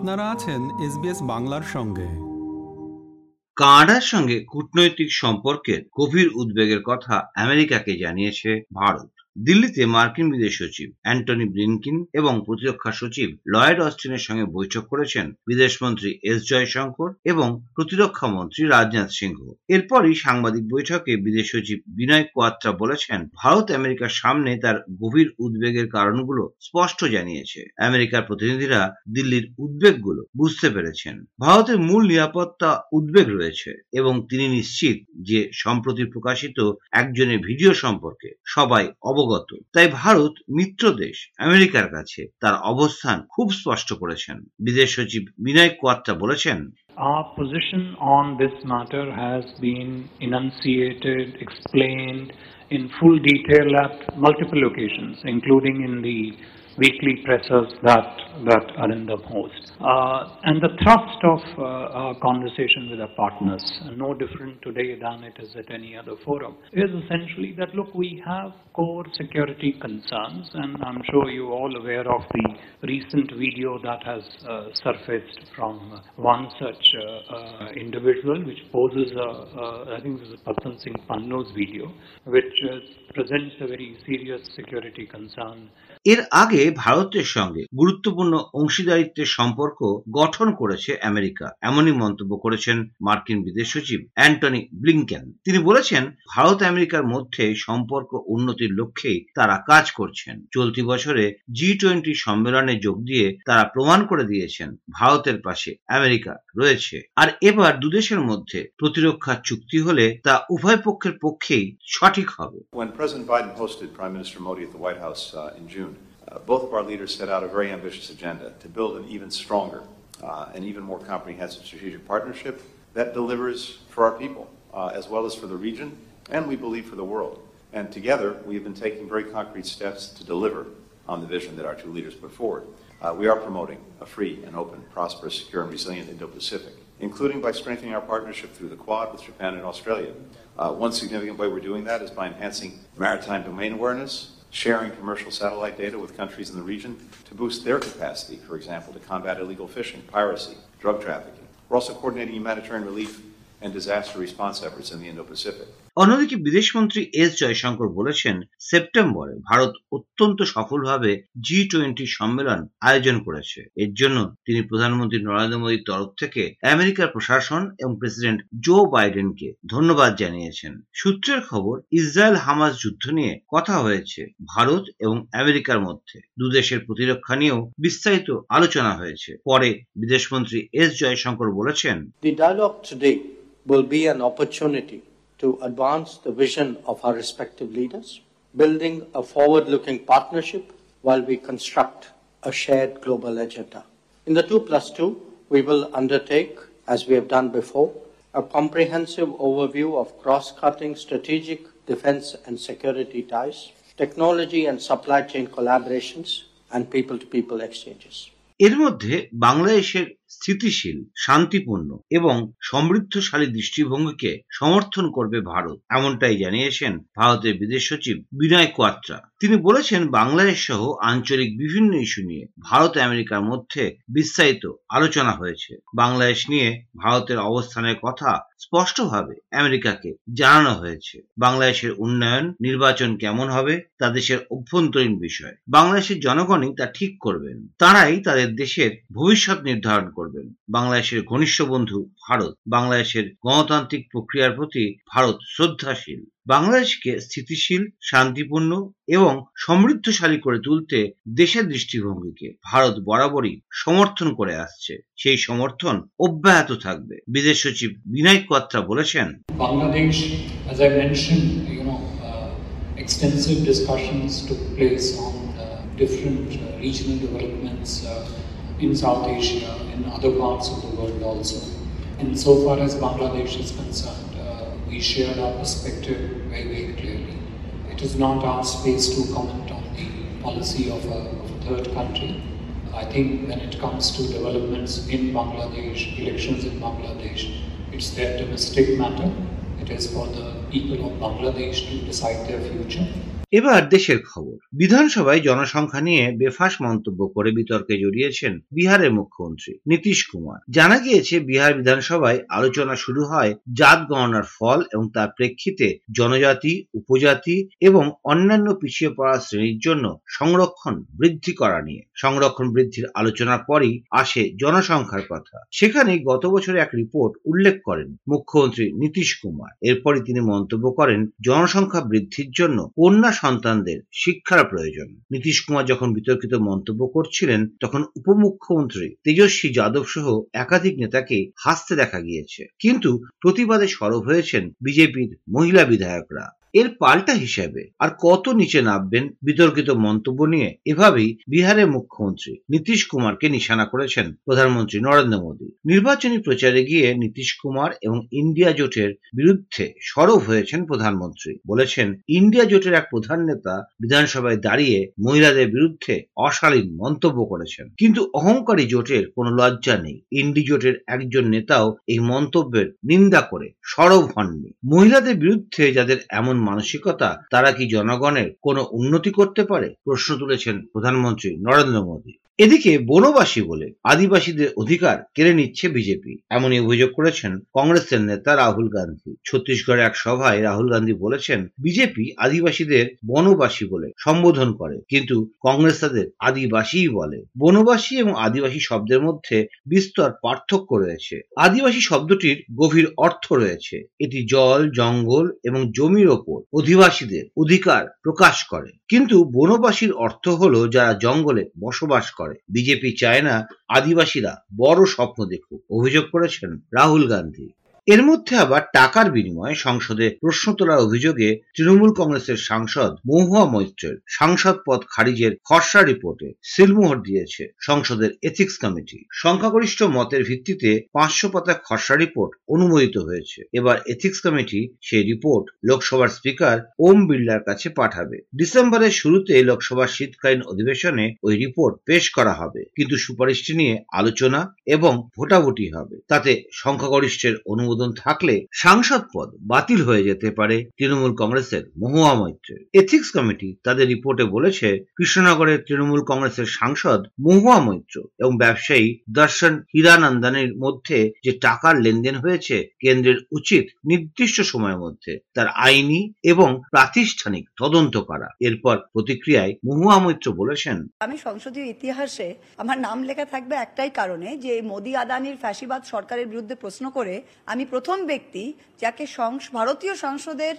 আপনারা আছেন এসবিএস বাংলার সঙ্গে। কানাডার সঙ্গে কূটনৈতিক সম্পর্কের গভীর উদ্বেগের কথা আমেরিকাকে জানিয়েছে ভারত। দিল্লিতে মার্কিন বিদেশ সচিব অ্যান্টনি ব্লিনকিন এবং প্রতিরক্ষা সচিব লয়েড অস্টিনের সঙ্গে বৈঠক করেছেন বিদেশমন্ত্রী এস জয়শঙ্কর এবং প্রতিরক্ষা মন্ত্রী রাজনাথ সিংহ। এরপরই সাংবাদিক বৈঠকে বিদেশ সচিব বিনয় কোয়াত্রা বলেছেন, ভারত আমেরিকার সামনে তার গভীর উদ্বেগের কারণগুলো স্পষ্ট জানিয়েছে। আমেরিকার প্রতিনিধিরা দিল্লির উদ্বেগগুলো বুঝতে পেরেছেন। ভারতের মূল নিরাপত্তা উদ্বেগ রয়েছে এবং তিনি নিশ্চিত যে সম্প্রতি প্রকাশিত একজনের ভিডিও সম্পর্কে সবাই অবগত তাই ভারত মিত্র দেশ আমেরিকার কাছে তার অবস্থান খুব স্পষ্ট করেছেন বিদেশ সচিব বিনয় কোয়াত্রা বলেছেন Our position on this matter has been enunciated, explained in full detail at multiple occasions, including in the weekly pressers that, that Arindam hosts. Uh, and the thrust of uh, our conversation with our partners, no different today than it is at any other forum, is essentially that look, we have core security concerns, and I'm sure you're all aware of the recent video that has uh, surfaced from one such uh, uh, individual, which poses a, a I think this is Patan Singh Panno's video, which uh, presents a very serious security concern এর আগে ভারতের সঙ্গে গুরুত্বপূর্ণ অংশীদারিত্বের সম্পর্ক গঠন করেছে America. এমনই মন্তব্য করেছেন মার্কিন বিদেশ সচিব অ্যান্টনি ব্লিংকেন। তিনি বলেছেন ভারত আমেরিকার মধ্যে সম্পর্ক উন্নতির লক্ষ্যেই তারা কাজ করছেন। চলতি বছরে জি টোয়েন্টি সম্মেলনে যোগ দিয়ে তারা প্রমাণ করে দিয়েছেন ভারতের পাশে আমেরিকা রয়েছে। আর এবার দুদেশের মধ্যে প্রতিরক্ষা চুক্তি হলে তা উভয় পক্ষের পক্ষেই সঠিক হবে। When President Biden hosted Prime Minister Modi at the White House uh, in June, uh, both of our leaders set out a very ambitious agenda to build an even stronger uh, and even more comprehensive strategic partnership that delivers for our people, uh, as well as for the region, and we believe for the world. And together, we have been taking very concrete steps to deliver on the vision that our two leaders put forward. Uh, we are promoting a free and open, prosperous, secure, and resilient Indo-Pacific, including by strengthening our partnership through the Quad with Japan and Australia. Uh, one significant way we're doing that is by enhancing maritime domain awareness, sharing commercial satellite data with countries in the region to boost their capacity, for example, to combat illegal fishing, piracy, drug trafficking. We're also coordinating humanitarian relief and disaster response efforts in the Indo-Pacific. অন্যদিকে বিদেশমন্ত্রী S Jaishankar বলেছেন, সেপ্টেম্বরে ভারত অত্যন্ত সফলভাবে জি twenty সম্মেলন আয়োজন করেছে। এর জন্য তিনি প্রধানমন্ত্রী নরেন্দ্র মোদীর তরফ থেকে আমেরিকার প্রশাসন এবং প্রেসিডেন্ট জো বাইডেনকে ধন্যবাদ জানিয়েছেন। সূত্রের খবর ইসরায়েল হামাস যুদ্ধ নিয়ে কথা হয়েছে ভারত এবং আমেরিকার মধ্যে। দুদেশের প্রতিরক্ষা নিয়েও বিস্তারিত আলোচনা হয়েছে। পরে বিদেশমন্ত্রী এস জয়শঙ্কর বলেছেন, The dialogue today will be an opportunity to advance the vision of our respective leaders, building a forward looking partnership while we construct a shared global agenda. In the 2 plus 2, we will undertake, as we have done before, a comprehensive overview of cross cutting strategic defense and security ties, technology and supply chain collaborations, and people to people exchanges. এর মধ্যে বাংলাদেশের স্থিতিশীল, শান্তিপূর্ণ এবং সমৃদ্ধশালী দৃষ্টিভঙ্গিকে সমর্থন করবে ভারত। এমনটাই জানিয়েছেন ভারতের বিদেশ সচিব বিনয় কোয়াত্রা। তিনি বলেছেন, বাংলাদেশ সহ আঞ্চলিক বিভিন্ন ইস্যু নিয়ে ভারত আমেরিকার মধ্যে বিস্তারিত আলোচনা হয়েছে। বাংলাদেশ নিয়ে ভারতের অবস্থানের কথা স্পষ্টভাবে আমেরিকাকে জানানো হয়েছে। বাংলাদেশের উন্নয়ন, নির্বাচন কেমন হবে, তা দেশের অভ্যন্তরীণ বিষয়। বাংলাদেশের জনগণই তা ঠিক করবেন। তারাই তাদের দেশের ভবিষ্যৎ নির্ধারণ করবেন। বাংলাদেশের ঘনিষ্ঠ বন্ধু ভারত। বাংলাদেশের গণতান্ত্রিক প্রক্রিয়ার প্রতি ভারত শ্রদ্ধাশীল। বাংলাদেশকে স্থিতিশীল শান্তিপূর্ণ এবং সমৃদ্ধশালী করে তুলতে দেশের দৃষ্টিভঙ্গিকে ভারত বরাবরই সমর্থন করে আসছে। সেই সমর্থন অব্যাহত থাকবে। বিদেশ সচিব বিনয় কোয়াত্রা বলেছেন know, uh, extensive discussions took place on uh, different uh, regional developments uh, in South Asia, in other parts of the world also. And so far as Bangladesh is concerned, uh, we shared our perspective very, very clearly. It is not our space to comment on the policy of a, of a third country. I think when it comes to developments in Bangladesh, elections in Bangladesh, it's their domestic matter. It is for the people of Bangladesh to decide their future. এবার দেশের খবর। বিধানসভায় জনসংখ্যা নিয়ে বেফাস মন্তব্য করে বিতর্কে জড়িয়েছেন বিহারের মুখ্যমন্ত্রী নীতিশ কুমার। জানা গিয়েছে, বিহার বিধানসভায় আলোচনা শুরু হয় জাত গণনার ফল এবং তার প্রেক্ষিতে জনজাতি, উপজাতি এবং অন্যান্য পিছিয়ে পড়া শ্রেণির জন্য সংরক্ষণ বৃদ্ধি করা নিয়ে। সংরক্ষণ বৃদ্ধির আলোচনার পরই আসে জনসংখ্যার কথা। সেখানে গত বছরে এক রিপোর্ট উল্লেখ করেন মুখ্যমন্ত্রী নীতিশ কুমার। এরপরই তিনি মন্তব্য করেন, জনসংখ্যা বৃদ্ধির জন্য কন্যা সন্তানদের শিক্ষার প্রয়োজন। নীতিশ কুমার যখন বিতর্কিত মন্তব্য করছিলেন, তখন উপমুখ্যমন্ত্রী তেজস্বী যাদব সহ একাধিক নেতাকে হাসতে দেখা গিয়েছে। কিন্তু প্রতিবাদে সরব হয়েছেন বিজেপির মহিলা বিধায়করা। এর পাল্টা হিসেবে আর কত নিচে নামবেন বিতর্কিত মন্তব্য নিয়ে এভাবেই বিহারের মুখ্যমন্ত্রী নীতিশ কুমারকে নিশানা করেছেন প্রধানমন্ত্রী নরেন্দ্র মোদী। নির্বাচনী প্রচারে গিয়ে নীতিশ কুমার এবং ইন্ডিয়া জোটের বিরুদ্ধে সরব হয়েছেন প্রধানমন্ত্রী। বলেছেন, ইন্ডিয়া জোটের এক প্রধান নেতা বিধানসভায় দাঁড়িয়ে মহিলাদের বিরুদ্ধে অশালীন মন্তব্য করেছেন। কিন্তু অহংকারী জোটের কোনো লজ্জা নেই। ইন্ডি জোটের একজন নেতাও এই মন্তব্যের নিন্দা করে সরব হননি। মহিলাদের বিরুদ্ধে যাদের এমন মানসিকতা তারা কি জনগণের কোনো উন্নতি করতে পারে? প্রশ্ন তুলেছেন প্রধানমন্ত্রী নরেন্দ্র মোদী। এদিকে বনবাসী বলে আদিবাসীদের অধিকার কেড়ে নিচ্ছে বিজেপি। এমনই অভিযোগ করেছেন কংগ্রেসের নেতা রাহুল গান্ধী। ছত্তিশগড়ে এক সভায় রাহুল গান্ধী বলেছেন, বিজেপি আদিবাসীদের বনবাসী বলে সম্বোধন করে, কিন্তু কংগ্রেস তাদের আদিবাসীই বলে। বনবাসী এবং আদিবাসী শব্দের মধ্যে বিস্তর পার্থক্য রয়েছে। আদিবাসী শব্দটির গভীর অর্থ রয়েছে। এটি জল, জঙ্গল এবং জমির ওপর অধিবাসীদের অধিকার প্রকাশ করে। কিন্তু বনবাসীর অর্থ হলো যারা জঙ্গলে বসবাস করে। বিজেপি চায় না আদিবাসীরা বড় স্বপ্ন দেখুক। অভিযোগ করেছেন রাহুল গান্ধী। এর মধ্যে আবার টাকার বিনিময়ে সংসদে প্রশ্ন তোলার অভিযোগে তৃণমূল কংগ্রেসের সাংসদ মহুয়া মৈত্রের সাংসদ পদ খারিজের খসড়া রিপোর্টে সিলমোহর দিয়েছে সংসদের এথিক্স কমিটি সংখ্যাগরিষ্ঠ মতের ভিত্তিতে পাঁচশো পাতা খসড়া রিপোর্ট অনুমোদিত হয়েছে। এবার এথিক্স কমিটি সেই রিপোর্ট লোকসভার স্পিকার ওম বিড়লার কাছে পাঠাবে। ডিসেম্বরের শুরুতে লোকসভার শীতকালীন অধিবেশনে ওই রিপোর্ট পেশ করা হবে। কিন্তু সুপারিশটি নিয়ে আলোচনা এবং ভোটাভুটি হবে। তাতে সংখ্যাগরিষ্ঠের অনুমোদন থাকলে সাংসদ পদ বাতিল হয়ে যেতে পারে তৃণমূল কংগ্রেসের মহুয়া মৈত্রের এথিক্স কমিটি তাদের রিপোর্টে বলেছে, কৃষ্ণনগরের তৃণমূল কংগ্রেসের সাংসদ মহুয়া মৈত্র এবং ব্যবসায়ী দর্শন হীরানন্দানের মধ্যে যে টাকার লেনদেন হয়েছে কেন্দ্রের উচিত নির্দিষ্ট সময়ের মধ্যে, তার আইনি এবং প্রাতিষ্ঠানিক তদন্ত করা। এরপর প্রতিক্রিয়ায় মহুয়া মৈত্র বলেছেন, আমি সংসদীয় ইতিহাসে আমার নাম লেখা থাকবে একটাই কারণে যে মোদি আদানির ফ্যাসিবাদ সরকারের বিরুদ্ধে প্রশ্ন করে আমি প্রথম ব্যক্তি যাকে ভারতীয় সংসদের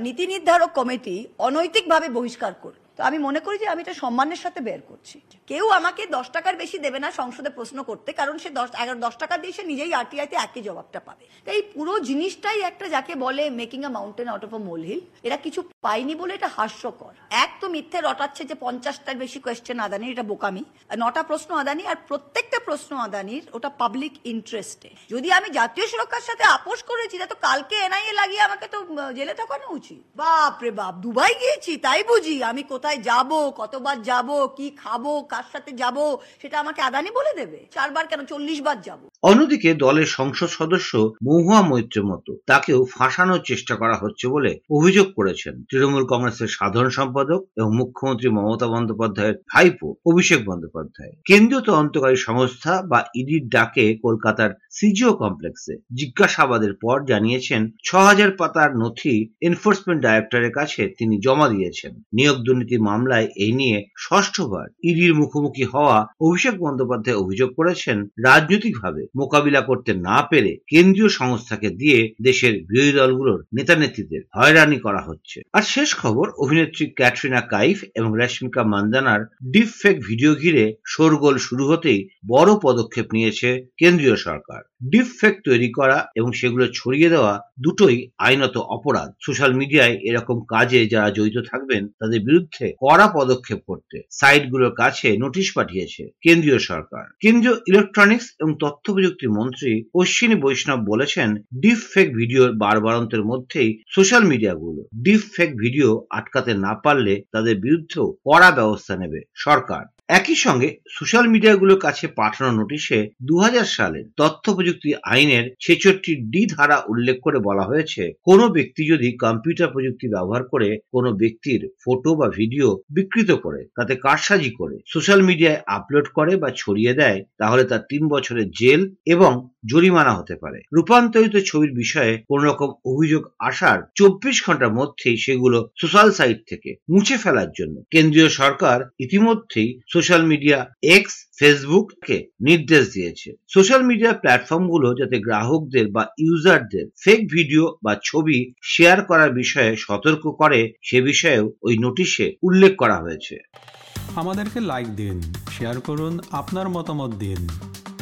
নীতি নির্ধারক কমিটি অনৈতিকভাবে বহিষ্কার করে তো আমি মনে করি যে আমি এটা সম্মানের সাথে বের করছি। কেউ আমাকে দশ টাকার বেশি দেবে না সংসদে প্রশ্ন করতে, কারণ সে দশ, এগারো, দশ টাকা দিয়ে সে নিজেই আরটিআইতে একই জবাবটা পাবে। তাই এই পুরো জিনিসটাই একটা যাকে বলে making a mountain out of a এরা কিছু পায়নি বলে এটা হাস্যকর। এক তো মিথ্যে রটাচ্ছে যে পঞ্চাশটার বেশি কোয়েশ্চেন আদানি, এটা বোকামি। নটা প্রশ্ন আদানি, আর প্রত্যেকটা প্রশ্ন আদানির ওটা পাবলিক ইন্টারেস্টে যদি আমি জাতীয় সুরক্ষার সাথে আপোষ করেছি তা তো কালকে এনআইএ লাগিয়ে আমাকে তো জেলে থাকানো উচিত। বাপ রে বাপ, দুবাই গিয়েছি, তাই বুঝি। আমি কোথায় যাব, কতবার যাব, কি খাব, কার সাথে যাব, সেটা আমাকে আদানি বলে দেবে। চারবার কেন? চল্লিশ বার যাব। অন্যদিকে দলের সংসদ সদস্য মহুয়া মৈত্রের মতো, তাকেও ফাঁসানোর চেষ্টা করা হচ্ছে বলে অভিযোগ করেছেন তৃণমূল কংগ্রেসের সাধারণ সম্পাদক এবং মুখ্যমন্ত্রী মমতা বন্দ্যোপাধ্যায়ের ভাইপো অভিষেক বন্দ্যোপাধ্যায়। কেন্দ্রীয় তদন্তকারী সংস্থা বা ইডির ডাকে কলকাতার সিজিও কমপ্লেক্সে জিজ্ঞাসাবাদের পর জানিয়েছেন, ছ হাজার পাতার নথি এনফোর্সমেন্ট ডাইরেক্টরের কাছে তিনি জমা দিয়েছেন। নিয়োগ দুর্নীতি মামলায় এই নিয়ে ষষ্ঠবার ইডির মুখোমুখি হওয়া অভিষেক বন্দ্যোপাধ্যায় অভিযোগ করেছেন, রাজনৈতিকভাবে মোকাবিলা করতে না পেরে কেন্দ্রীয় সংস্থাকে দিয়ে দেশের বিরোধী দলগুলোর নেতা নেত্রীদের হয়রানি করা হচ্ছে। আর শেষ খবর, অভিনেত্রী ক্যাটরিনা কাইফ এবং রেশমিকা মান্দানার ডিপ ফেক ভিডিও ঘিরে শোরগোল শুরু হতেই বড় পদক্ষেপ নিয়েছে কেন্দ্রীয় সরকার। ডিপ ফেক তৈরি করা এবং সেগুলো ছড়িয়ে দেওয়া দুটোই আইনত অপরাধ। সোশ্যাল মিডিয়ায় এরকম কাজে যারা জড়িত থাকবেন, তাদের বিরুদ্ধে কড়া পদক্ষেপ করতে সাইটগুলোর কাছে নোটিশ পাঠিয়েছে কেন্দ্রীয় সরকার। কেন্দ্রীয় ইলেকট্রনিক্স এবং তথ্য প্রযুক্তি মন্ত্রী অশ্বিনী বৈষ্ণব বলেছেন ডিপ ফেক ভিডিও বারবারন্তের মধ্যেই সোশ্যাল মিডিয়াগুলো ডিপ ফেক ভিডিও আটকাতে না পারলে তাদের বিরুদ্ধেও কড়া ব্যবস্থা নেবে সরকার। একই সঙ্গে সোশ্যাল মিডিয়াগুলোর কাছে পাঠানো নোটিশে দু হাজার সালে তথ্য প্রযুক্তি আইনের ছেষট্টি ডি ধারা উল্লেখ করে বলা হয়েছে, কোনো ব্যক্তি যদি কম্পিউটার প্রযুক্তি ব্যবহার করে কোনো ব্যক্তির ফটো বা ভিডিও বিকৃত করে, তাতে কারসাজি করে, সোশ্যাল মিডিয়ায় আপলোড করে বা ছড়িয়ে দেয়, তাহলে তার তিন বছরের জেল এবং জরিমানা হতে পারে। রূপান্তরিত ছবির বিষয়ে কোন রকম অভিযোগ আসার চব্বিশ ঘণ্টার মধ্যেই সেগুলো সোশ্যাল সাইট থেকে মুছে ফেলার জন্য কেন্দ্রীয় সরকার ইতিমধ্যেই সোশ্যাল মিডিয়া এক্স ফেসবুককে নির্দেশ দিয়েছে। সোশ্যাল মিডিয়া প্ল্যাটফর্মগুলো যাতে গ্রাহকদের বা ইউজারদের ফেক ভিডিও বা ছবি শেয়ার করার বিষয়ে সতর্ক করে, সে বিষয়েও ওই নোটিশে উল্লেখ করা হয়েছে। আমাদেরকে লাইক দিন শেয়ার করুন, আপনার মতামত দিন।